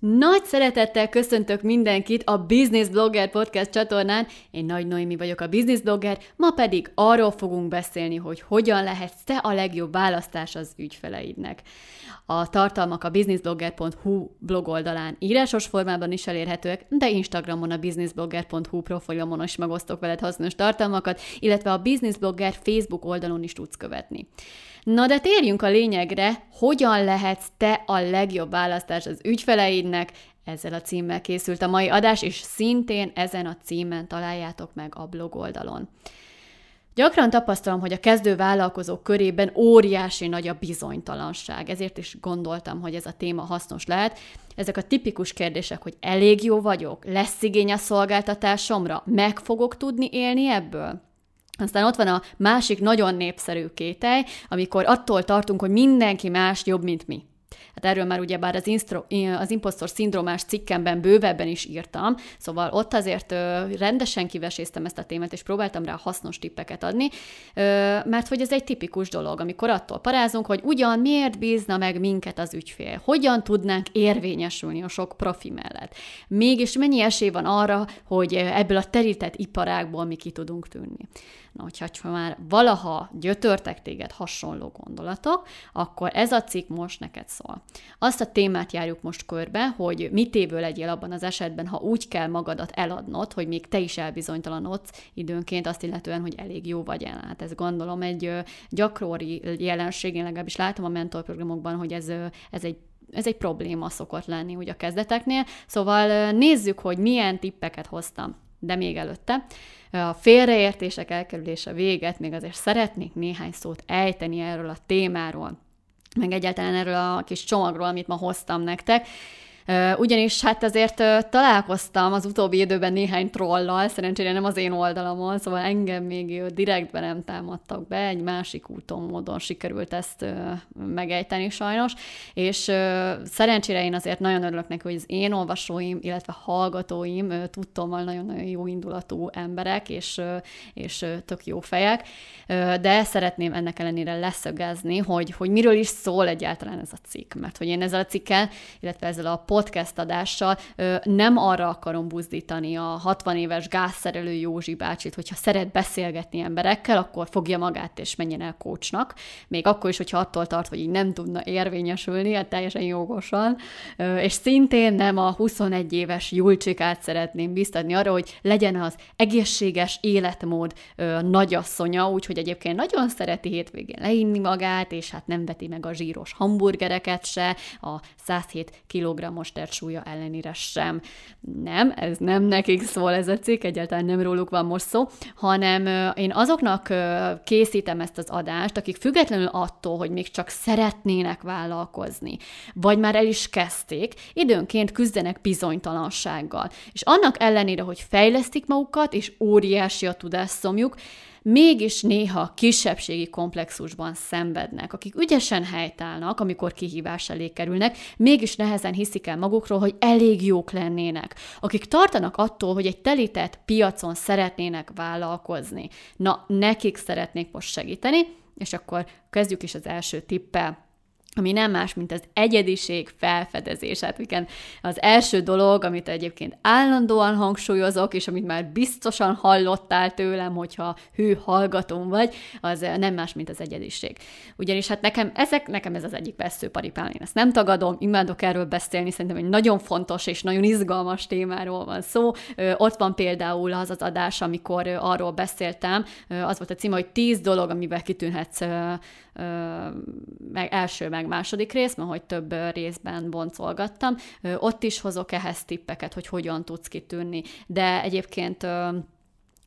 Nagy szeretettel köszöntök mindenkit a Business Blogger Podcast csatornán. Én Nagy Noémi vagyok a Business Blogger, ma pedig arról fogunk beszélni, hogy hogyan lehetsz te a legjobb választás az ügyfeleidnek. A tartalmak a businessblogger.hu blog oldalán írásos formában is elérhetőek, de Instagramon a businessblogger.hu profilomon is megosztok veled hasznos tartalmakat, illetve a Business Blogger Facebook oldalon is tudsz követni. Na de térjünk a lényegre, hogyan lehetsz te a legjobb választás az ügyfeleidnek, ezzel a címmel készült a mai adás, és szintén ezen a címen találjátok meg a blog oldalon. Gyakran tapasztalom, hogy a kezdő vállalkozók körében óriási nagy a bizonytalanság, ezért is gondoltam, hogy ez a téma hasznos lehet. Ezek a tipikus kérdések, hogy elég jó vagyok, lesz igény a szolgáltatásomra, meg fogok tudni élni ebből? Aztán ott van a másik nagyon népszerű kételj, amikor attól tartunk, hogy mindenki más jobb, mint mi. Hát erről már ugyebár az, instro, az impostor szindrómás cikkemben bővebben is írtam, szóval ott azért rendesen kiveséztem ezt a témát, és próbáltam rá hasznos tippeket adni, mert hogy ez egy tipikus dolog, amikor attól parázunk, hogy ugyan miért bízna meg minket az ügyfél, hogyan tudnánk érvényesülni a sok profi mellett. Mégis mennyi esély van arra, hogy ebből a terített iparágból mi ki tudunk tűnni. Na, hogyha már valaha gyötörtek téged hasonló gondolatok, akkor ez a cikk most neked szól. Azt a témát járjuk most körbe, hogy mit évő legyél abban az esetben, ha úgy kell magadat eladnod, hogy még te is elbizonytalanodsz időnként azt illetően, hogy elég jó vagy el. Hát ez gondolom egy gyakori jelenség, én legalábbis látom a mentorprogramokban, hogy ez, ez egy ez egy probléma szokott lenni úgy a kezdeteknél. Szóval nézzük, hogy milyen tippeket hoztam. De még előtte, a félreértések elkerülése véget, még azért szeretnék néhány szót ejteni erről a témáról, meg egyáltalán erről a kis csomagról, amit ma hoztam nektek, ugyanis hát azért találkoztam az utóbbi időben néhány trollal, szerencsére nem az én oldalamon, szóval engem még direktben nem támadtak be, egy másik úton, módon sikerült ezt megejteni sajnos, és szerencsére én azért nagyon örülök neki, hogy az én olvasóim, illetve hallgatóim tudtommal nagyon-nagyon jó indulatú emberek, és, és tök jó fejek, de szeretném ennek ellenére leszögezni, hogy, hogy miről is szól egyáltalán ez a cikk, mert hogy én ezzel a cikkel, illetve ezzel a podcast adással nem arra akarom buzdítani a 60 éves gázszerelő Józsi bácsit, hogyha szeret beszélgetni emberekkel, akkor fogja magát és menjen el kócsnak. Még akkor is, hogyha attól tart, hogy így nem tudna érvényesülni, hát teljesen jogosan. És szintén nem a 21 éves Julcsikát szeretném biztatni arra, hogy legyen az egészséges életmód nagyasszonya, úgyhogy egyébként nagyon szereti hétvégén leinni magát, és hát nem veti meg a zsíros hamburgereket se, a 107 kg súlya ellenére sem. Nem, ez nem nekik szól ez a cikk, egyáltalán nem róluk van most szó, hanem én azoknak készítem ezt az adást, akik függetlenül attól, hogy még csak szeretnének vállalkozni, vagy már el is kezdték, időnként küzdenek bizonytalansággal. És annak ellenére, hogy fejlesztik magukat, és óriási a tudásszomjuk, mégis néha kisebbségi komplexusban szenvednek, akik ügyesen helytállnak, amikor kihívás elé kerülnek, mégis nehezen hiszik el magukról, hogy elég jók lennének, akik tartanak attól, hogy egy telített piacon szeretnének vállalkozni. Na, nekik szeretnék most segíteni, és akkor kezdjük is az első tippel ami nem más, mint az egyediség felfedezés. Hát igen, az első dolog, amit egyébként állandóan hangsúlyozok, és amit már biztosan hallottál tőlem, hogyha hű hallgatóm vagy, az nem más, mint az egyediség. Ugyanis hát nekem, ezek, nekem ez az egyik veszőparipám, én ezt nem tagadom, imádok erről beszélni, szerintem egy nagyon fontos és nagyon izgalmas témáról van szó. Ott van például az az adás, amikor arról beszéltem, az volt a címe, hogy 10 dolog, amivel kitűnhetsz meg első, meg második rész, mert hogy több részben boncolgattam. Ott is hozok ehhez tippeket, hogy hogyan tudsz kitűnni. De egyébként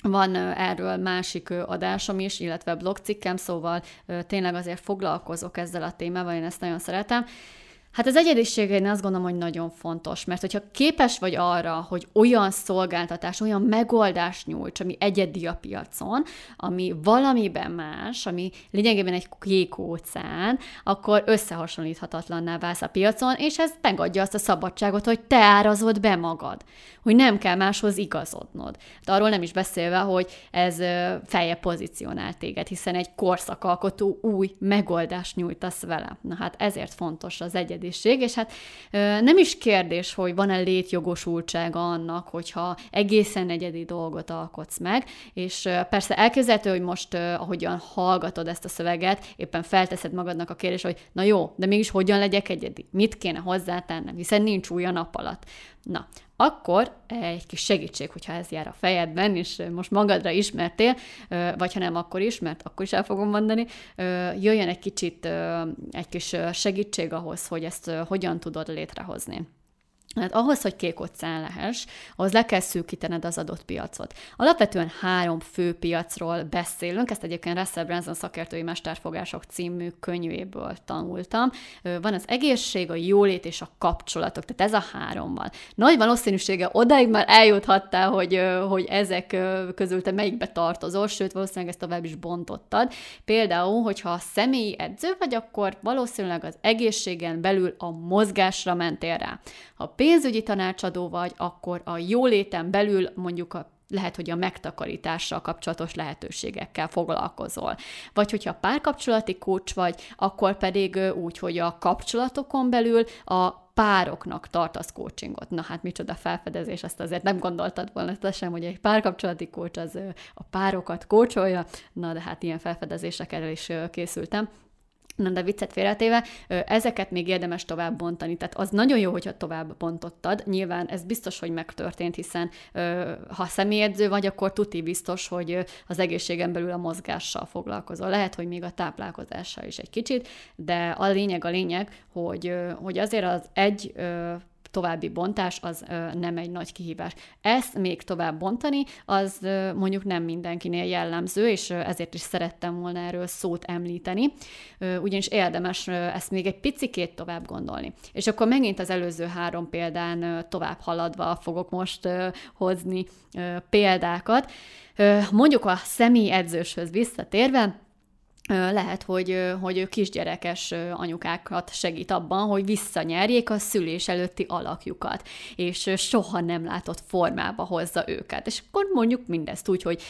van erről másik adásom is, illetve blogcikkem, szóval tényleg azért foglalkozok ezzel a témával, én ezt nagyon szeretem. Hát az egyediség én azt gondolom, hogy nagyon fontos, mert hogyha képes vagy arra, hogy olyan szolgáltatás, olyan megoldást nyújts, ami egyedi a piacon, ami valamiben más, ami lényegében egy kék óceán, akkor összehasonlíthatatlanná válsz a piacon, és ez megadja azt a szabadságot, hogy te árazod be magad, hogy nem kell máshoz igazodnod. De arról nem is beszélve, hogy ez feje pozícionál téged, hiszen egy korszakalkotó új megoldást nyújtasz vele. Na hát ezért fontos az egyedi egyediség, és hát nem is kérdés, hogy van-e létjogosultsága annak, hogyha egészen egyedi dolgot alkotsz meg, és persze elképzelhető, hogy most, ahogyan hallgatod ezt a szöveget, éppen felteszed magadnak a kérdést, hogy na jó, de mégis hogyan legyek egyedi? Mit kéne hozzátennem, hiszen nincs új a nap alatt. Na, akkor egy kis segítség, hogyha ez jár a fejedben, és most magadra ismertél, vagy ha nem, akkor is, mert akkor is el fogom mondani, jöjjön egy kicsit egy kis segítség ahhoz, hogy ezt hogyan tudod létrehozni. Hát ahhoz, hogy kék óceán lehess, ahhoz le kell szűkítened az adott piacot. Alapvetően három fő piacról beszélünk, ezt egyébként Russell Branson szakértői mesterfogások című könyvéből tanultam. Van az egészség, a jólét és a kapcsolatok, tehát ez a három van. Nagy valószínűsége odáig már eljuthattál, hogy, hogy ezek közül te melyikbe tartozol, sőt, valószínűleg ezt tovább is bontottad. Például, hogyha a személyi edző vagy, akkor valószínűleg az egészségen belül a mozgásra mentél rá. Ha pénzügyi tanácsadó vagy, akkor a jóléten belül mondjuk a lehet, hogy a megtakarítással kapcsolatos lehetőségekkel foglalkozol. Vagy hogyha párkapcsolati kócs vagy, akkor pedig úgy, hogy a kapcsolatokon belül a pároknak tartasz coachingot. Na hát micsoda felfedezés, ezt azért nem gondoltad volna ezt sem, hogy egy párkapcsolati coach az a párokat kócsolja, na de hát ilyen felfedezésekkel is készültem. Na de viccet félretéve, ezeket még érdemes tovább bontani. Tehát az nagyon jó, hogyha tovább bontottad. Nyilván ez biztos, hogy megtörtént, hiszen ha személyedző vagy, akkor tuti biztos, hogy az egészségen belül a mozgással foglalkozol. Lehet, hogy még a táplálkozással is egy kicsit, de a lényeg a lényeg, hogy, hogy azért az egy további bontás az nem egy nagy kihívás. Ezt még tovább bontani, az mondjuk nem mindenkinél jellemző, és ezért is szerettem volna erről szót említeni, ugyanis érdemes ezt még egy picikét tovább gondolni. És akkor megint az előző három példán tovább haladva fogok most hozni példákat. Mondjuk a személy edzőshöz visszatérve, lehet, hogy, hogy kisgyerekes anyukákat segít abban, hogy visszanyerjék a szülés előtti alakjukat, és soha nem látott formába hozza őket. És akkor mondjuk mindezt úgy, hogy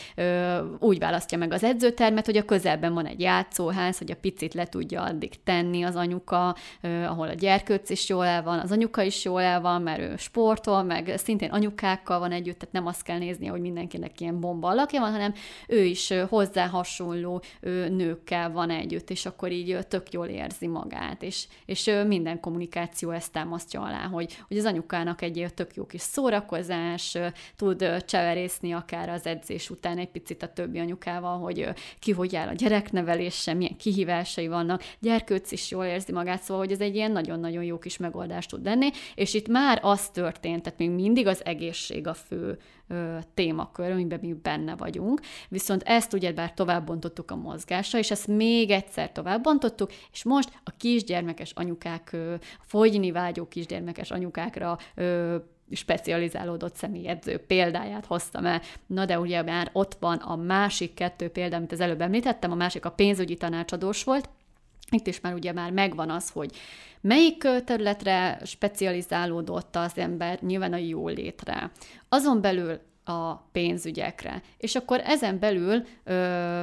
úgy választja meg az edzőtermet, hogy a közelben van egy játszóház, hogy a picit le tudja addig tenni az anyuka, ahol a gyerkőc is jól el van, az anyuka is jól el van, mert ő sportol, meg szintén anyukákkal van együtt, tehát nem azt kell nézni, hogy mindenkinek ilyen bomba alakja van, hanem ő is hozzá hasonló nők nőkkel van együtt, és akkor így tök jól érzi magát, és, és minden kommunikáció ezt támasztja alá, hogy, hogy az anyukának egy tök jó kis szórakozás, tud cseverészni akár az edzés után egy picit a többi anyukával, hogy ki hogy áll a gyereknevelése, milyen kihívásai vannak, gyerkőc is jól érzi magát, szóval hogy ez egy ilyen nagyon-nagyon jó kis megoldás tud lenni, és itt már az történt, tehát még mindig az egészség a fő ö, témakör, amiben mi benne vagyunk, viszont ezt ugye bár tovább bontottuk a mozgásra, és ezt még egyszer tovább bontottuk, és most a kisgyermekes anyukák, ö, fogyni vágyó kisgyermekes anyukákra ö, specializálódott személyedző példáját hoztam el. Na de ugye már ott van a másik kettő példa, amit az előbb említettem, a másik a pénzügyi tanácsadós volt, itt is már ugye már megvan az, hogy melyik területre specializálódott az ember, nyilván a jólétre. Azon belül a pénzügyekre. És akkor ezen belül ö,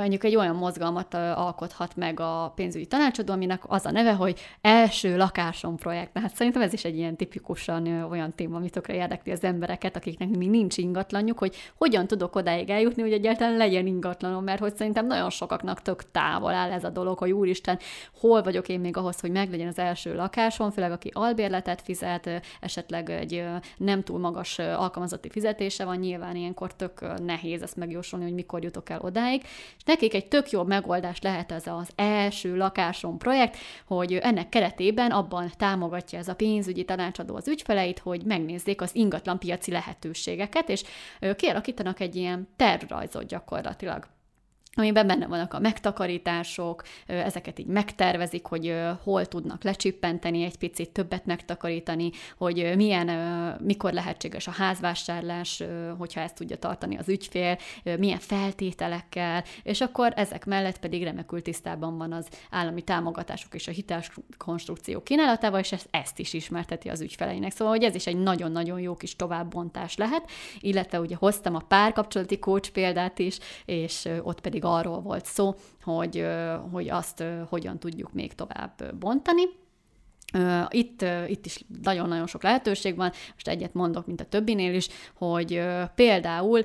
mondjuk egy olyan mozgalmat alkothat meg a pénzügyi tanácsadó, aminek az a neve, hogy első lakásom projekt. Hát szerintem ez is egy ilyen tipikusan olyan téma, ami tökre érdekli az embereket, akiknek még nincs ingatlanjuk, hogy hogyan tudok odáig eljutni, hogy egyáltalán legyen ingatlanom, mert hogy szerintem nagyon sokaknak tök távol áll ez a dolog, hogy úristen, hol vagyok én még ahhoz, hogy meglegyen az első lakásom, főleg aki albérletet fizet, esetleg egy nem túl magas alkalmazotti fizetése van, nyilván ilyenkor tök nehéz ezt megjósolni, hogy mikor jutok el odáig, és nekik egy tök jó megoldás lehet ez az első lakásom projekt, hogy ennek keretében abban támogatja ez a pénzügyi tanácsadó az ügyfeleit, hogy megnézzék az ingatlanpiaci lehetőségeket, és kialakítanak egy ilyen tervrajzot gyakorlatilag amiben benne vannak a megtakarítások, ezeket így megtervezik, hogy hol tudnak lecsippenteni egy picit, többet megtakarítani, hogy milyen, mikor lehetséges a házvásárlás, hogyha ezt tudja tartani az ügyfél, milyen feltételekkel, és akkor ezek mellett pedig remekül tisztában van az állami támogatások és a hitelkonstrukció kínálatával, és ezt, is ismerteti az ügyfeleinek. Szóval, hogy ez is egy nagyon-nagyon jó kis továbbbontás lehet, illetve ugye hoztam a párkapcsolati coach példát is, és ott pedig arról volt szó, hogy, hogy azt hogyan tudjuk még tovább bontani. Itt, itt is nagyon-nagyon sok lehetőség van, most egyet mondok, mint a többinél is, hogy például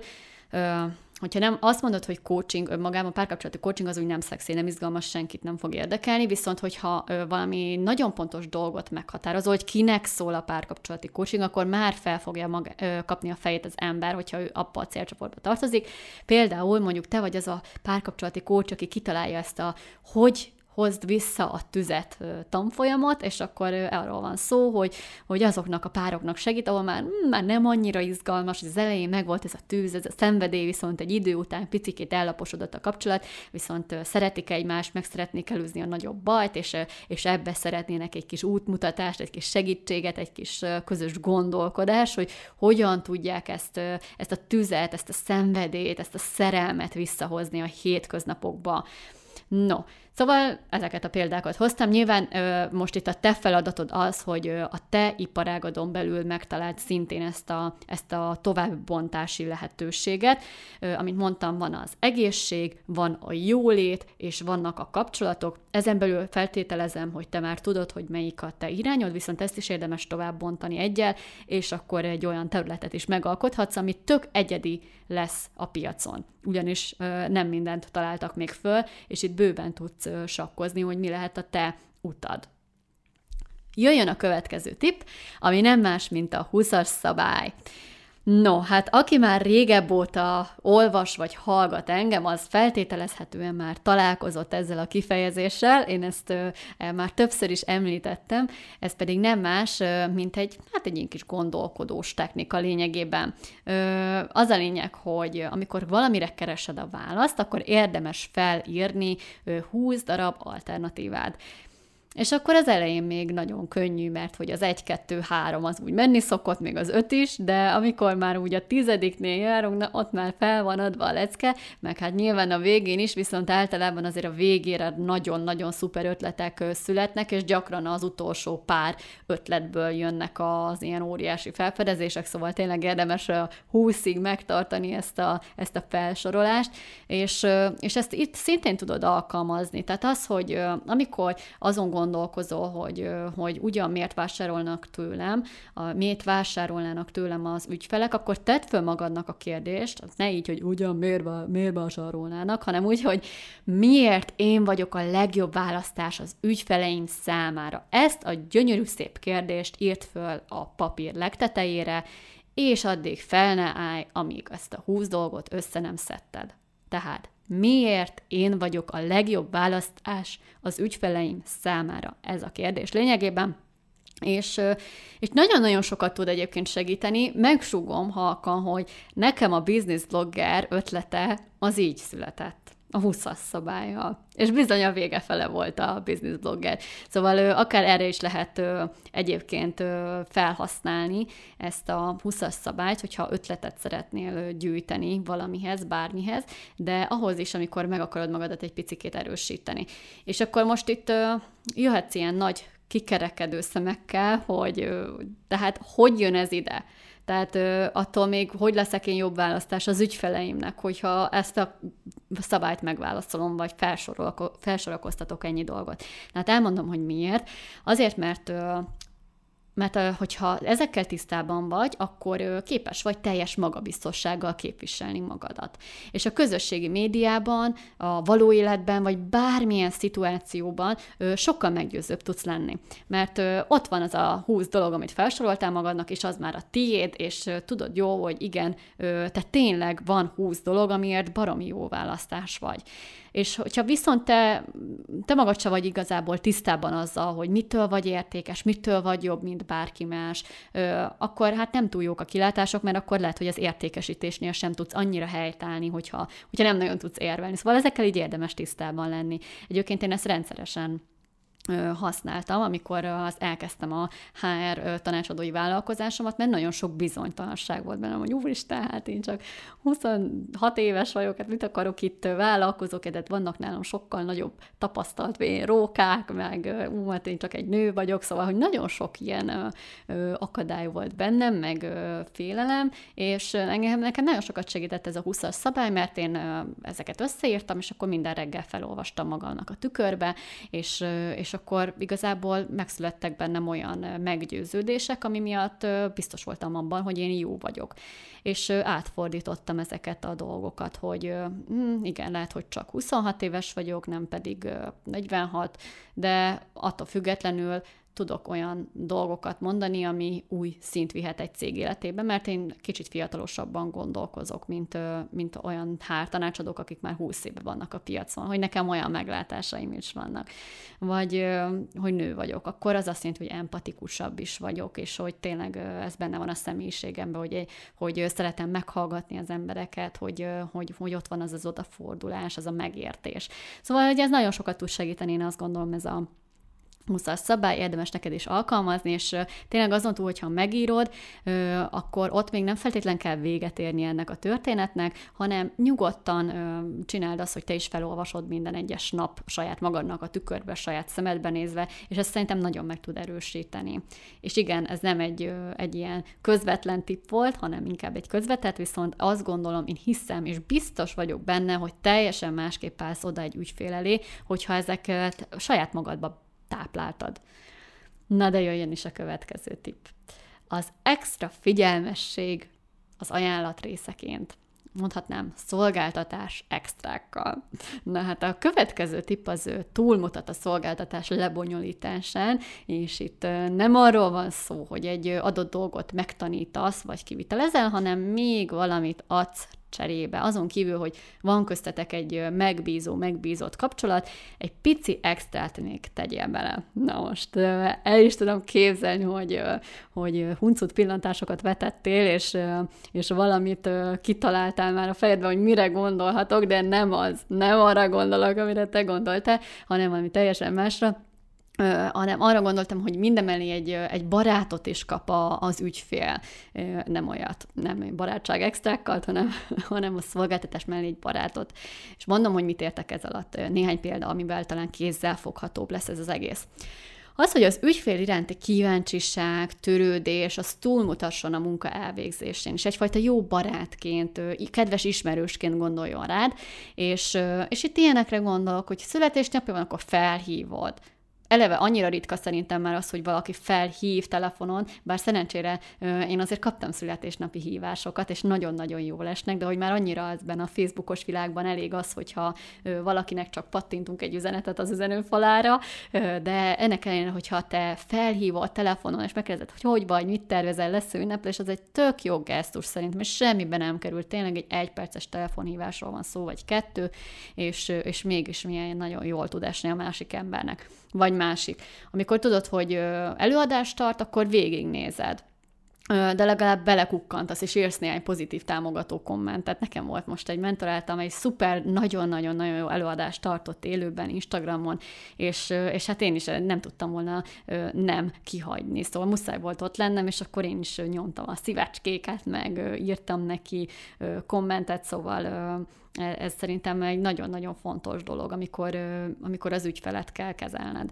hogyha nem azt mondod, hogy coaching önmagában, párkapcsolati coaching az úgy nem szexi, nem izgalmas, senkit nem fog érdekelni, viszont hogyha valami nagyon pontos dolgot meghatározol, hogy kinek szól a párkapcsolati coaching, akkor már fel fogja maga, kapni a fejét az ember, hogyha ő abba a célcsoportba tartozik. Például mondjuk te vagy az a párkapcsolati coach, aki kitalálja ezt a hogy hozd vissza a tüzet tanfolyamot, és akkor arról van szó, hogy, hogy azoknak a pároknak segít, ahol már, hm, már nem annyira izgalmas, az elején meg volt ez a tűz, ez a szenvedély, viszont egy idő után picikét ellaposodott a kapcsolat, viszont szeretik egymást, meg szeretnék előzni a nagyobb bajt, és, és ebbe szeretnének egy kis útmutatást, egy kis segítséget, egy kis közös gondolkodás, hogy hogyan tudják ezt, ezt a tüzet, ezt a szenvedélyt, ezt a szerelmet visszahozni a hétköznapokba. No, Szóval ezeket a példákat hoztam. Nyilván most itt a te feladatod az, hogy a te iparágadon belül megtalált szintén ezt a, ezt a továbbbontási lehetőséget. Ö, amit mondtam, van az egészség, van a jólét, és vannak a kapcsolatok. Ezen belül feltételezem, hogy te már tudod, hogy melyik a te irányod, viszont ezt is érdemes tovább bontani egyel, és akkor egy olyan területet is megalkothatsz, ami tök egyedi lesz a piacon. Ugyanis nem mindent találtak még föl, és itt bőven tudsz tudsz sakkozni, hogy mi lehet a te utad. Jöjjön a következő tipp, ami nem más, mint a 20-as szabály. No, hát aki már régebb óta olvas vagy hallgat engem, az feltételezhetően már találkozott ezzel a kifejezéssel, én ezt ö, e, már többször is említettem, ez pedig nem más, ö, mint egy, hát egy ilyen kis gondolkodós technika lényegében. Ö, az a lényeg, hogy amikor valamire keresed a választ, akkor érdemes felírni ö, 20 darab alternatívád. És akkor az elején még nagyon könnyű, mert hogy az 1, 2, 3 az úgy menni szokott, még az 5 is, de amikor már úgy a tizediknél járunk, na ott már fel van adva a lecke, meg hát nyilván a végén is, viszont általában azért a végére nagyon-nagyon szuper ötletek születnek, és gyakran az utolsó pár ötletből jönnek az ilyen óriási felfedezések, szóval tényleg érdemes a 20-ig megtartani ezt a, ezt a felsorolást, és, és ezt itt szintén tudod alkalmazni. Tehát az, hogy amikor azon gondolkozol, hogy, hogy ugyan miért vásárolnak tőlem, a, miért vásárolnának tőlem az ügyfelek, akkor tedd föl magadnak a kérdést, ne így, hogy ugyan miért, miért vásárolnának, hanem úgy, hogy miért én vagyok a legjobb választás az ügyfeleim számára. Ezt a gyönyörű szép kérdést írt föl a papír legtetejére, és addig fel ne állj, amíg ezt a húsz dolgot össze nem szedted. Tehát miért én vagyok a legjobb választás az ügyfeleim számára? Ez a kérdés lényegében. És, és nagyon-nagyon sokat tud egyébként segíteni. Megsugom halkan, hogy nekem a business blogger ötlete az így született a 20-as szabálya. És bizony a vége fele volt a business blogger. Szóval ő, akár erre is lehet egyébként felhasználni ezt a 20-as szabályt, hogyha ötletet szeretnél gyűjteni valamihez, bármihez, de ahhoz is, amikor meg akarod magadat egy picikét erősíteni. És akkor most itt ö, jöhetsz ilyen nagy kikerekedő szemekkel, hogy tehát hogy jön ez ide? Tehát ö, attól még, hogy leszek én jobb választás az ügyfeleimnek, hogyha ezt a szabályt megválaszolom, vagy felsorakoztatok ennyi dolgot. Hát elmondom, hogy miért. Azért, mert ö, mert hogyha ezekkel tisztában vagy, akkor képes vagy teljes magabiztossággal képviselni magadat. És a közösségi médiában, a való életben, vagy bármilyen szituációban sokkal meggyőzőbb tudsz lenni. Mert ott van az a húsz dolog, amit felsoroltál magadnak, és az már a tiéd, és tudod jó, hogy igen, te tényleg van húsz dolog, amiért baromi jó választás vagy. És hogyha viszont te, te magad se vagy igazából tisztában azzal, hogy mitől vagy értékes, mitől vagy jobb, mint bárki más, akkor hát nem túl jók a kilátások, mert akkor lehet, hogy az értékesítésnél sem tudsz annyira helytállni, hogyha, hogyha nem nagyon tudsz érvelni. Szóval ezekkel így érdemes tisztában lenni. Egyébként én ezt rendszeresen használtam, amikor az elkezdtem a HR tanácsadói vállalkozásomat, mert nagyon sok bizonytalanság volt bennem, hogy úristen, hát én csak 26 éves vagyok, hát mit akarok itt vállalkozok, de vannak nálam sokkal nagyobb tapasztalt rókák, meg ú, hát én csak egy nő vagyok, szóval, hogy nagyon sok ilyen akadály volt bennem, meg félelem, és engem nekem nagyon sokat segített ez a 20-as szabály, mert én ezeket összeírtam, és akkor minden reggel felolvastam magamnak a tükörbe, és, és akkor igazából megszülettek bennem olyan meggyőződések, ami miatt biztos voltam abban, hogy én jó vagyok. És átfordítottam ezeket a dolgokat, hogy hm, igen, lehet, hogy csak 26 éves vagyok, nem pedig 46, de attól függetlenül tudok olyan dolgokat mondani, ami új szint vihet egy cég életébe, mert én kicsit fiatalosabban gondolkozok, mint, mint olyan hártanácsadók, akik már húsz éve vannak a piacon, hogy nekem olyan meglátásaim is vannak, vagy hogy nő vagyok, akkor az azt jelenti, hogy empatikusabb is vagyok, és hogy tényleg ez benne van a személyiségemben, hogy, hogy szeretem meghallgatni az embereket, hogy, hogy, hogy ott van az az odafordulás, az a megértés. Szóval, hogy ez nagyon sokat tud segíteni, én azt gondolom, ez a 20 szabály, érdemes neked is alkalmazni, és tényleg azon túl, hogyha megírod, akkor ott még nem feltétlen kell véget érni ennek a történetnek, hanem nyugodtan csináld azt, hogy te is felolvasod minden egyes nap saját magadnak a tükörbe, saját szemedbe nézve, és ez szerintem nagyon meg tud erősíteni. És igen, ez nem egy, egy ilyen közvetlen tipp volt, hanem inkább egy közvetett, viszont azt gondolom, én hiszem, és biztos vagyok benne, hogy teljesen másképp állsz oda egy ügyfél elé, hogyha ezeket saját magadba tápláltad. Na de jöjjön is a következő tipp. Az extra figyelmesség az ajánlat részeként mondhatnám, szolgáltatás extrákkal. Na hát a következő tipp az túlmutat a szolgáltatás lebonyolításán, és itt nem arról van szó, hogy egy adott dolgot megtanítasz, vagy kivitelezel, hanem még valamit adsz cserébe. Azon kívül, hogy van köztetek egy megbízó, megbízott kapcsolat, egy pici extrát még tegyél bele. Na most el is tudom képzelni, hogy, hogy huncut pillantásokat vetettél, és, és valamit kitaláltál már a fejedben, hogy mire gondolhatok, de nem az, nem arra gondolok, amire te gondoltál, hanem valami teljesen másra hanem arra gondoltam, hogy mindemellé egy, egy barátot is kap a, az ügyfél, nem olyat, nem barátság extrákkal, hanem, hanem a szolgáltatás mellé egy barátot. És mondom, hogy mit értek ez alatt. Néhány példa, amivel talán kézzel foghatóbb lesz ez az egész. Az, hogy az ügyfél iránti kíváncsiság, törődés, az túlmutasson a munka elvégzésén, és egyfajta jó barátként, kedves ismerősként gondoljon rád, és, és itt ilyenekre gondolok, hogy születésnapja van, akkor felhívod, eleve annyira ritka szerintem már az, hogy valaki felhív telefonon, bár szerencsére én azért kaptam születésnapi hívásokat, és nagyon-nagyon jól esnek, de hogy már annyira ezben a Facebookos világban elég az, hogyha valakinek csak pattintunk egy üzenetet az üzenőfalára, de ennek ellenére, hogyha te felhívod telefonon, és megkérdezed, hogy hogy vagy, mit tervezel, lesz ünneplés, az egy tök jó gesztus szerintem, és semmiben nem került. Tényleg egy egyperces telefonhívásról van szó, vagy kettő, és, és mégis milyen nagyon jól tud esni a másik embernek vagy másik. Amikor tudod, hogy előadást tart, akkor végignézed de legalább belekukkantasz, és írsz néhány pozitív támogató kommentet. Nekem volt most egy mentoráltam, egy szuper, nagyon-nagyon-nagyon jó előadást tartott élőben Instagramon, és, és hát én is nem tudtam volna nem kihagyni, szóval muszáj volt ott lennem, és akkor én is nyomtam a szívecskéket, meg írtam neki kommentet, szóval e, ez szerintem egy nagyon-nagyon fontos dolog, amikor, amikor az ügyfelet kell kezelned.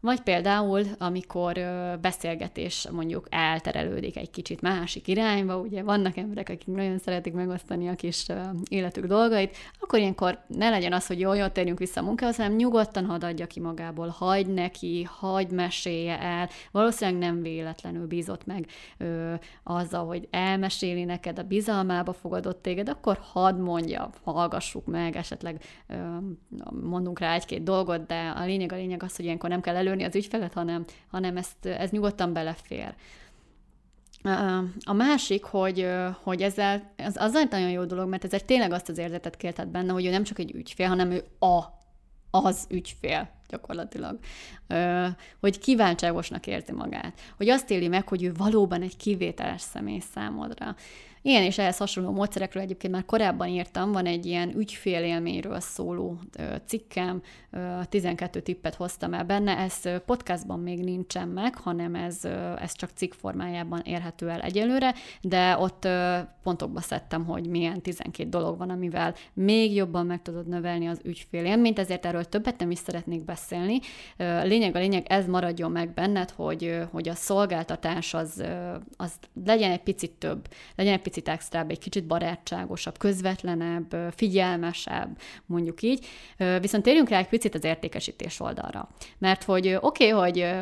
Vagy például, amikor beszélgetés mondjuk elterelődik egy kicsit másik irányba, ugye vannak emberek, akik nagyon szeretik megosztani a kis életük dolgait, akkor ilyenkor ne legyen az, hogy jól, jól térjünk vissza a munkához, hanem nyugodtan hadd adja ki magából, hagyd neki, hagyd mesélje el. Valószínűleg nem véletlenül bízott meg ö, azzal, hogy elmeséli neked, a bizalmába fogadott téged, akkor hadd mondja, hallgassuk meg, esetleg ö, mondunk rá egy-két dolgot, de a lényeg a lényeg az, hogy ilyenkor nem kell elő lőni az ügyfelet, hanem, hanem ezt, ez nyugodtan belefér. A másik, hogy, hogy ezzel, az, az egy nagyon jó dolog, mert ezzel tényleg azt az érzetet kértet benne, hogy ő nem csak egy ügyfél, hanem ő a, az ügyfél gyakorlatilag. Hogy kívánságosnak érzi magát. Hogy azt éli meg, hogy ő valóban egy kivételes személy számodra. Ilyen és ehhez hasonló módszerekről egyébként már korábban írtam, van egy ilyen ügyfélélményről szóló cikkem, 12 tippet hoztam el benne, ez podcastban még nincsen meg, hanem ez, ez csak cikk formájában érhető el egyelőre, de ott pontokba szedtem, hogy milyen 12 dolog van, amivel még jobban meg tudod növelni az ügyfélélményt, ezért erről többet nem is szeretnék beszélni, beszélni. Lényeg a lényeg, ez maradjon meg benned, hogy, hogy a szolgáltatás az, az legyen egy picit több, legyen egy picit extrább, egy kicsit barátságosabb, közvetlenebb, figyelmesebb, mondjuk így. Viszont térjünk rá egy picit az értékesítés oldalra. Mert hogy oké, okay, hogy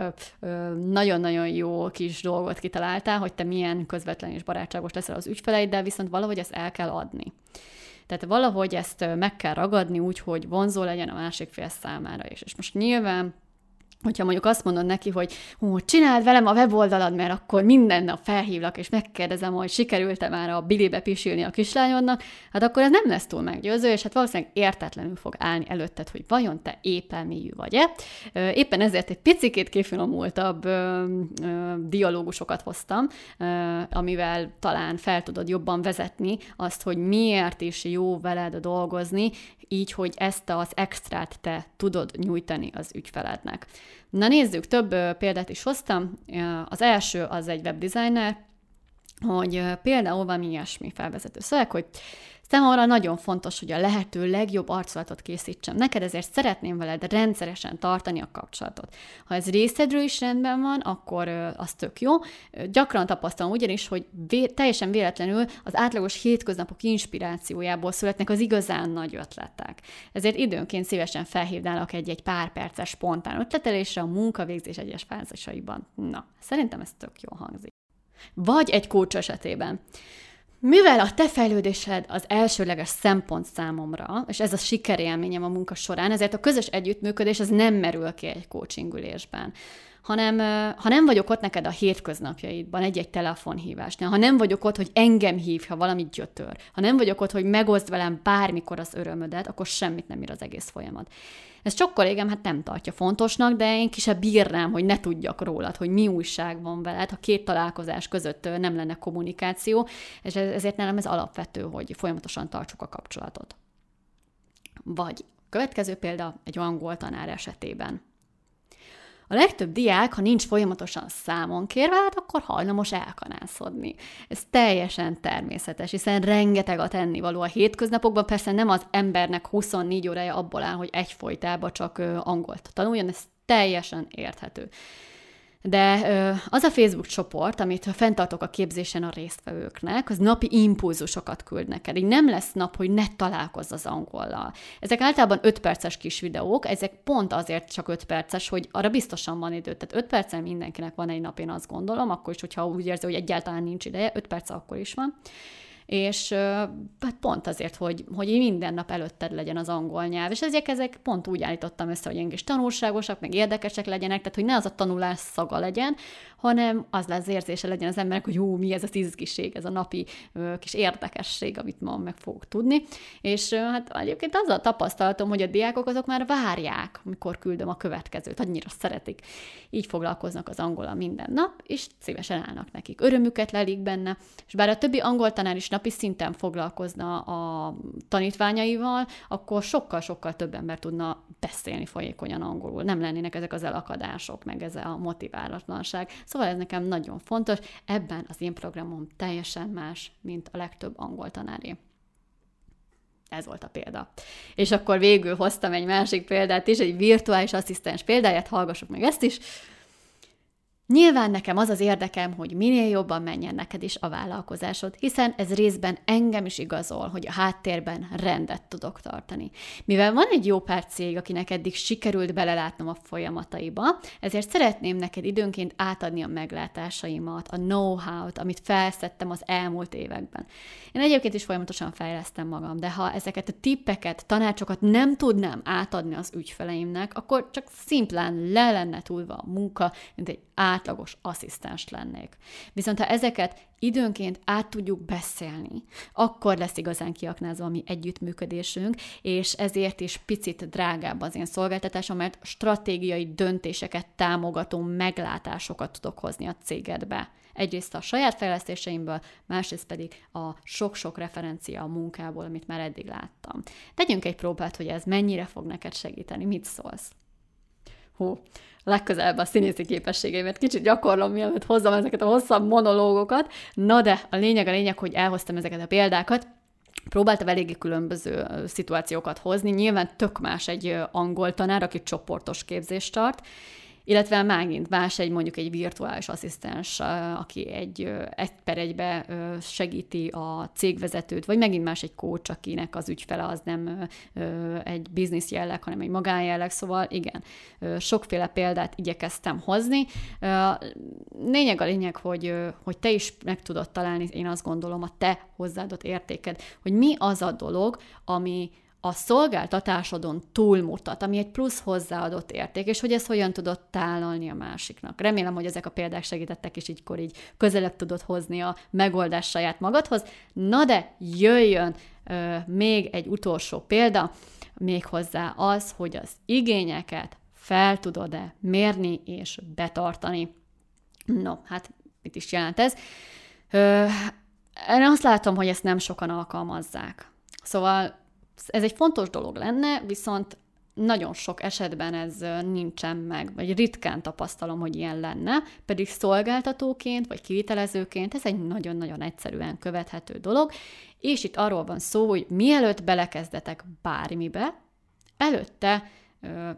nagyon-nagyon jó kis dolgot kitaláltál, hogy te milyen közvetlen és barátságos leszel az ügyfeleiddel, viszont valahogy ezt el kell adni. Tehát valahogy ezt meg kell ragadni úgy, hogy vonzó legyen a másik fél számára is. És most nyilván hogyha mondjuk azt mondod neki, hogy hú, csináld velem a weboldalad, mert akkor minden nap felhívlak, és megkérdezem, hogy sikerült-e már a bilibe pisilni a kislányodnak, hát akkor ez nem lesz túl meggyőző, és hát valószínűleg értetlenül fog állni előtted, hogy vajon te épelmélyű vagy-e. Éppen ezért egy picikét kifinomultabb ö, ö, dialógusokat hoztam, ö, amivel talán fel tudod jobban vezetni azt, hogy miért is jó veled dolgozni, így, hogy ezt az extrát te tudod nyújtani az ügyfelednek. Na nézzük, több példát is hoztam. Az első az egy webdesigner, hogy például van ilyesmi felvezető szöveg, hogy Számomra nagyon fontos, hogy a lehető legjobb arcolatot készítsem. Neked ezért szeretném veled rendszeresen tartani a kapcsolatot. Ha ez részedről is rendben van, akkor az tök jó. Gyakran tapasztalom ugyanis, hogy vé- teljesen véletlenül az átlagos hétköznapok inspirációjából születnek az igazán nagy ötletek. Ezért időnként szívesen felhívnálak egy-egy pár perces spontán ötletelésre a munkavégzés egyes fázisaiban. Na, szerintem ez tök jó hangzik. Vagy egy kócs esetében. Mivel a te fejlődésed az elsőleges szempont számomra, és ez a sikerélményem a munka során, ezért a közös együttműködés az nem merül ki egy coachingülésben hanem ha nem vagyok ott neked a hétköznapjaidban, egy-egy telefonhívásnál, ha nem vagyok ott, hogy engem hív, ha valamit gyötör, ha nem vagyok ott, hogy megoszd velem bármikor az örömödet, akkor semmit nem ír az egész folyamat. Ez sok kollégám hát nem tartja fontosnak, de én ki se bírnám, hogy ne tudjak rólad, hogy mi újság van veled, ha két találkozás között nem lenne kommunikáció, és ezért nálam ez alapvető, hogy folyamatosan tartsuk a kapcsolatot. Vagy következő példa egy angol tanár esetében. A legtöbb diák, ha nincs folyamatosan számon kérve, hát akkor hajlamos elkanászodni. Ez teljesen természetes, hiszen rengeteg a tennivaló a hétköznapokban, persze nem az embernek 24 órája abból áll, hogy egyfolytában csak angolt tanuljon, ez teljesen érthető. De az a Facebook csoport, amit fenntartok a képzésen a résztvevőknek, az napi impulzusokat küld neked. Így nem lesz nap, hogy ne találkozz az angollal. Ezek általában 5 perces kis videók, ezek pont azért csak 5 perces, hogy arra biztosan van idő. Tehát 5 percen mindenkinek van egy nap, én azt gondolom, akkor is, hogyha úgy érzi, hogy egyáltalán nincs ideje, 5 perc akkor is van és hát pont azért, hogy, hogy minden nap előtted legyen az angol nyelv, és ezek, ezek pont úgy állítottam össze, hogy is tanulságosak, meg érdekesek legyenek, tehát hogy ne az a tanulás szaga legyen, hanem az lesz érzése legyen az embernek, hogy jó, mi ez az izgiség, ez a napi kis érdekesség, amit ma meg fogok tudni. És hát egyébként az a tapasztalatom, hogy a diákok azok már várják, amikor küldöm a következőt, annyira szeretik. Így foglalkoznak az angolal minden nap, és szívesen állnak nekik. Örömüket lelik benne, és bár a többi angol tanár is napi szinten foglalkozna a tanítványaival, akkor sokkal-sokkal több ember tudna beszélni folyékonyan angolul. Nem lennének ezek az elakadások, meg ez a motiválatlanság. Szóval ez nekem nagyon fontos. Ebben az én programom teljesen más, mint a legtöbb angol tanáré. Ez volt a példa. És akkor végül hoztam egy másik példát is, egy virtuális asszisztens példáját, hallgassuk meg ezt is. Nyilván nekem az az érdekem, hogy minél jobban menjen neked is a vállalkozásod, hiszen ez részben engem is igazol, hogy a háttérben rendet tudok tartani. Mivel van egy jó pár cég, akinek eddig sikerült belelátnom a folyamataiba, ezért szeretném neked időnként átadni a meglátásaimat, a know-how-t, amit felszettem az elmúlt években. Én egyébként is folyamatosan fejlesztem magam, de ha ezeket a tippeket, tanácsokat nem tudnám átadni az ügyfeleimnek, akkor csak szimplán le lenne túlva a munka, mint egy átlagos asszisztens lennék. Viszont ha ezeket időnként át tudjuk beszélni, akkor lesz igazán kiaknázva a mi együttműködésünk, és ezért is picit drágább az én szolgáltatásom, mert stratégiai döntéseket támogató meglátásokat tudok hozni a cégedbe. Egyrészt a saját fejlesztéseimből, másrészt pedig a sok-sok referencia a munkából, amit már eddig láttam. Tegyünk egy próbát, hogy ez mennyire fog neked segíteni. Mit szólsz? Hú, legközelebb a színészi képességeimet kicsit gyakorlom, mielőtt hozzam ezeket a hosszabb monológokat. Na de a lényeg a lényeg, hogy elhoztam ezeket a példákat, próbáltam eléggé különböző szituációkat hozni. Nyilván tök más egy angol tanár, aki csoportos képzést tart, illetve megint más egy mondjuk egy virtuális asszisztens, aki egy egy per egybe segíti a cégvezetőt, vagy megint más egy coach, akinek az ügyfele az nem egy biznisz jelleg, hanem egy magánjelleg, szóval igen, sokféle példát igyekeztem hozni. Lényeg a lényeg, hogy, hogy te is meg tudod találni, én azt gondolom, a te hozzáadott értéked, hogy mi az a dolog, ami, a szolgáltatásodon túlmutat, ami egy plusz hozzáadott érték, és hogy ezt hogyan tudod tálalni a másiknak. Remélem, hogy ezek a példák segítettek, és ígykor így közelebb tudod hozni a megoldást saját magadhoz. Na de jöjjön ö, még egy utolsó példa, méghozzá az, hogy az igényeket fel tudod-e mérni és betartani. No, hát mit is jelent ez? Ö, én azt látom, hogy ezt nem sokan alkalmazzák. Szóval ez egy fontos dolog lenne, viszont nagyon sok esetben ez nincsen meg, vagy ritkán tapasztalom, hogy ilyen lenne, pedig szolgáltatóként vagy kivitelezőként ez egy nagyon-nagyon egyszerűen követhető dolog, és itt arról van szó, hogy mielőtt belekezdetek bármibe, előtte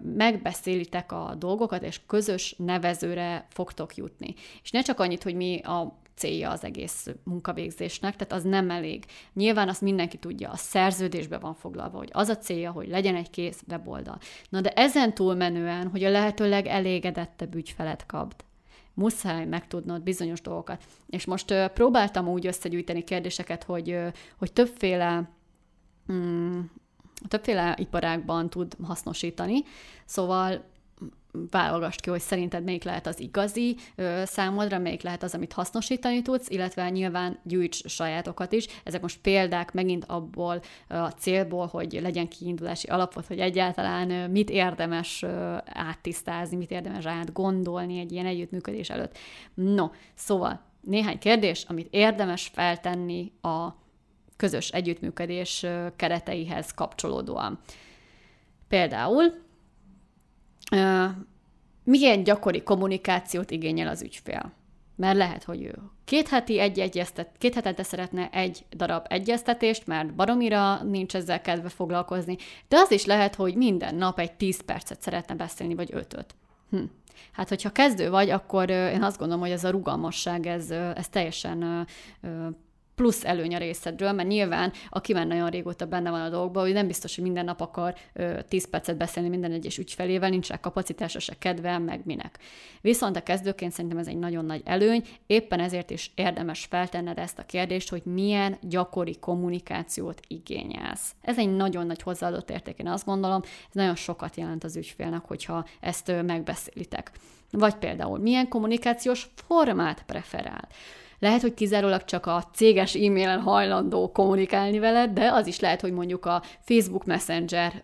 megbeszélitek a dolgokat, és közös nevezőre fogtok jutni. És ne csak annyit, hogy mi a célja az egész munkavégzésnek, tehát az nem elég. Nyilván azt mindenki tudja, a szerződésben van foglalva, hogy az a célja, hogy legyen egy kész weboldal. Na de ezen túlmenően, hogy a lehető legelégedettebb ügyfelet kapd, muszáj megtudnod bizonyos dolgokat. És most uh, próbáltam úgy összegyűjteni kérdéseket, hogy, uh, hogy többféle mm, többféle iparágban tud hasznosítani, szóval válogass ki, hogy szerinted melyik lehet az igazi ö, számodra, melyik lehet az, amit hasznosítani tudsz, illetve nyilván gyűjts sajátokat is. Ezek most példák megint abból a célból, hogy legyen kiindulási alapot, hogy egyáltalán mit érdemes ö, áttisztázni, mit érdemes át gondolni egy ilyen együttműködés előtt. No, szóval néhány kérdés, amit érdemes feltenni a közös együttműködés kereteihez kapcsolódóan. Például milyen gyakori kommunikációt igényel az ügyfél. Mert lehet, hogy ő két heti egy egyeztet, két hetente szeretne egy darab egyeztetést, mert baromira nincs ezzel kedve foglalkozni, de az is lehet, hogy minden nap egy 10 percet szeretne beszélni, vagy ötöt. Hm. Hát, hogyha kezdő vagy, akkor én azt gondolom, hogy ez a rugalmasság, ez, ez teljesen plusz előny a részedről, mert nyilván, aki már nagyon régóta benne van a dolgokban, hogy nem biztos, hogy minden nap akar ö, 10 percet beszélni minden egyes ügyfelével, nincs rá kapacitása, se kedve, meg minek. Viszont a kezdőként szerintem ez egy nagyon nagy előny, éppen ezért is érdemes feltenned ezt a kérdést, hogy milyen gyakori kommunikációt igényelsz. Ez egy nagyon nagy hozzáadott érték, én azt gondolom, ez nagyon sokat jelent az ügyfélnek, hogyha ezt megbeszélitek. Vagy például milyen kommunikációs formát preferál. Lehet, hogy kizárólag csak a céges e-mailen hajlandó kommunikálni veled, de az is lehet, hogy mondjuk a Facebook Messenger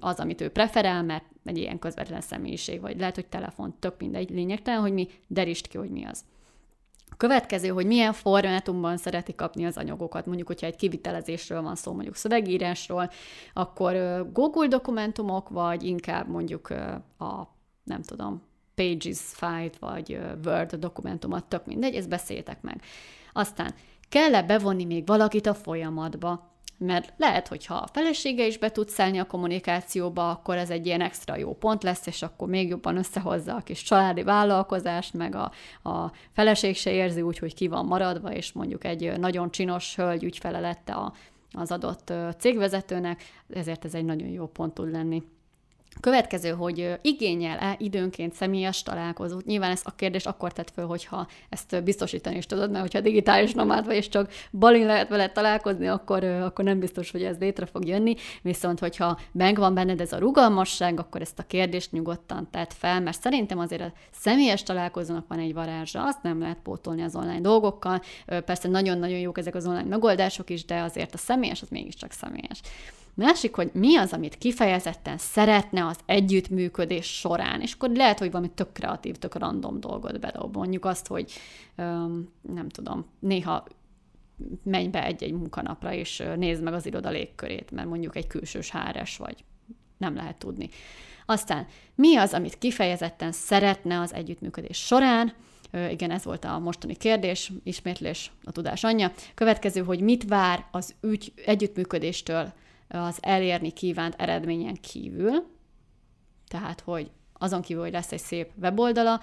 az, amit ő preferál, mert egy ilyen közvetlen személyiség, vagy lehet, hogy telefon, tök mindegy, lényegtelen, hogy mi, derist ki, hogy mi az. Következő, hogy milyen formátumban szereti kapni az anyagokat. Mondjuk, hogyha egy kivitelezésről van szó, mondjuk szövegírásról, akkor Google dokumentumok, vagy inkább mondjuk a, nem tudom, Pages file vagy Word dokumentumot, tök mindegy, ezt beszéltek meg. Aztán kell-e bevonni még valakit a folyamatba? Mert lehet, hogyha a felesége is be tud szállni a kommunikációba, akkor ez egy ilyen extra jó pont lesz, és akkor még jobban összehozza a kis családi vállalkozást, meg a, a feleség se érzi úgy, hogy ki van maradva, és mondjuk egy nagyon csinos hölgy ügyfele lett a, az adott cégvezetőnek, ezért ez egy nagyon jó pont tud lenni. Következő, hogy igényel-e időnként személyes találkozót? Nyilván ezt a kérdés akkor tett föl, hogyha ezt biztosítani is tudod, mert hogyha digitális nomád vagy, és csak balin lehet vele találkozni, akkor, akkor nem biztos, hogy ez létre fog jönni. Viszont, hogyha megvan benned ez a rugalmasság, akkor ezt a kérdést nyugodtan tett fel, mert szerintem azért a személyes találkozónak van egy varázsa, azt nem lehet pótolni az online dolgokkal. Persze nagyon-nagyon jók ezek az online megoldások is, de azért a személyes az mégiscsak személyes. Másik, hogy mi az, amit kifejezetten szeretne az együttműködés során, és akkor lehet, hogy valami tök kreatív, tök random dolgot bedob. Mondjuk azt, hogy nem tudom, néha menj be egy-egy munkanapra, és nézd meg az iroda légkörét, mert mondjuk egy külsős háres vagy. Nem lehet tudni. Aztán mi az, amit kifejezetten szeretne az együttműködés során, Igen, ez volt a mostani kérdés, ismétlés a tudás anyja. Következő, hogy mit vár az ügy együttműködéstől az elérni kívánt eredményen kívül, tehát, hogy azon kívül, hogy lesz egy szép weboldala,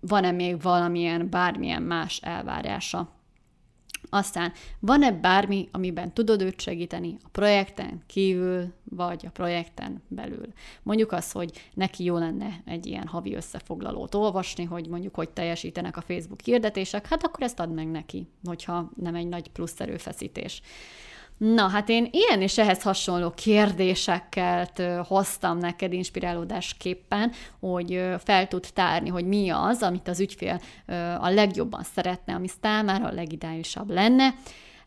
van-e még valamilyen, bármilyen más elvárása. Aztán van-e bármi, amiben tudod őt segíteni a projekten kívül, vagy a projekten belül? Mondjuk az, hogy neki jó lenne egy ilyen havi összefoglalót olvasni, hogy mondjuk hogy teljesítenek a Facebook hirdetések, hát akkor ezt add meg neki, hogyha nem egy nagy plusz erőfeszítés. Na, hát én ilyen és ehhez hasonló kérdésekkel hoztam neked inspirálódásképpen, hogy fel tud tárni, hogy mi az, amit az ügyfél a legjobban szeretne, ami számára a legideálisabb lenne.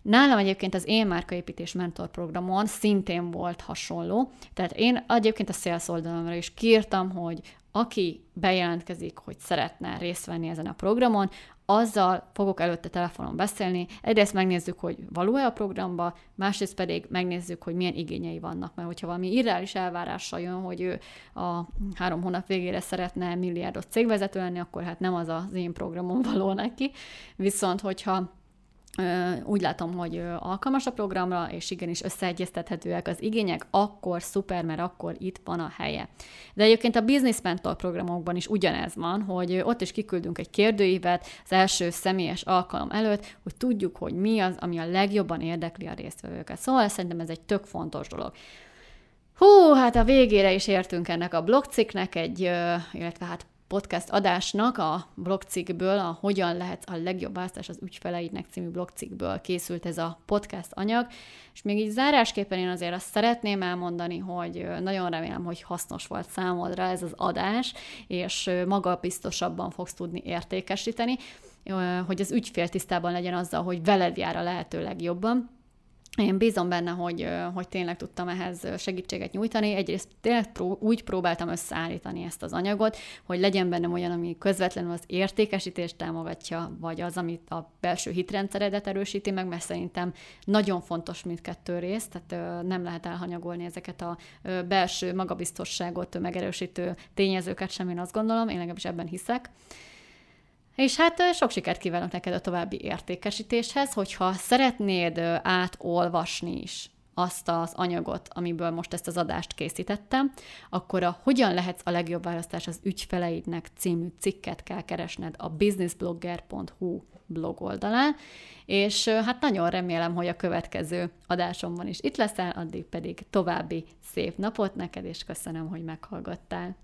Nálam egyébként az én márkaépítés mentor programon szintén volt hasonló, tehát én egyébként a sales oldalomra is kírtam, hogy aki bejelentkezik, hogy szeretne részt venni ezen a programon, azzal fogok előtte telefonon beszélni. Egyrészt megnézzük, hogy való-e a programba, másrészt pedig megnézzük, hogy milyen igényei vannak, mert hogyha valami irreális elvárással jön, hogy ő a három hónap végére szeretne milliárdos cégvezető lenni, akkor hát nem az az én programom való neki. Viszont, hogyha úgy látom, hogy alkalmas a programra, és igenis összeegyeztethetőek az igények, akkor szuper, mert akkor itt van a helye. De egyébként a Business Mentor programokban is ugyanez van, hogy ott is kiküldünk egy kérdőívet az első személyes alkalom előtt, hogy tudjuk, hogy mi az, ami a legjobban érdekli a résztvevőket. Szóval szerintem ez egy tök fontos dolog. Hú, hát a végére is értünk ennek a blogcikknek, egy, illetve hát podcast adásnak a blogcikkből, a Hogyan lehet a legjobb választás az ügyfeleidnek című blogcikkből készült ez a podcast anyag, és még így zárásképpen én azért azt szeretném elmondani, hogy nagyon remélem, hogy hasznos volt számodra ez az adás, és magabiztosabban fogsz tudni értékesíteni, hogy az ügyfél tisztában legyen azzal, hogy veled jár a lehető legjobban, én bízom benne, hogy, hogy tényleg tudtam ehhez segítséget nyújtani. Egyrészt tényleg pró- úgy próbáltam összeállítani ezt az anyagot, hogy legyen benne olyan, ami közvetlenül az értékesítést támogatja, vagy az, amit a belső hitrendszeredet erősíti meg, mert szerintem nagyon fontos mindkettő rész, tehát nem lehet elhanyagolni ezeket a belső magabiztosságot megerősítő tényezőket sem, én azt gondolom, én legalábbis ebben hiszek. És hát sok sikert kívánok neked a további értékesítéshez, hogyha szeretnéd átolvasni is azt az anyagot, amiből most ezt az adást készítettem, akkor a Hogyan lehetsz a legjobb választás az ügyfeleidnek című cikket kell keresned a businessblogger.hu blog oldalán, és hát nagyon remélem, hogy a következő adásomban is itt leszel, addig pedig további szép napot neked, és köszönöm, hogy meghallgattál.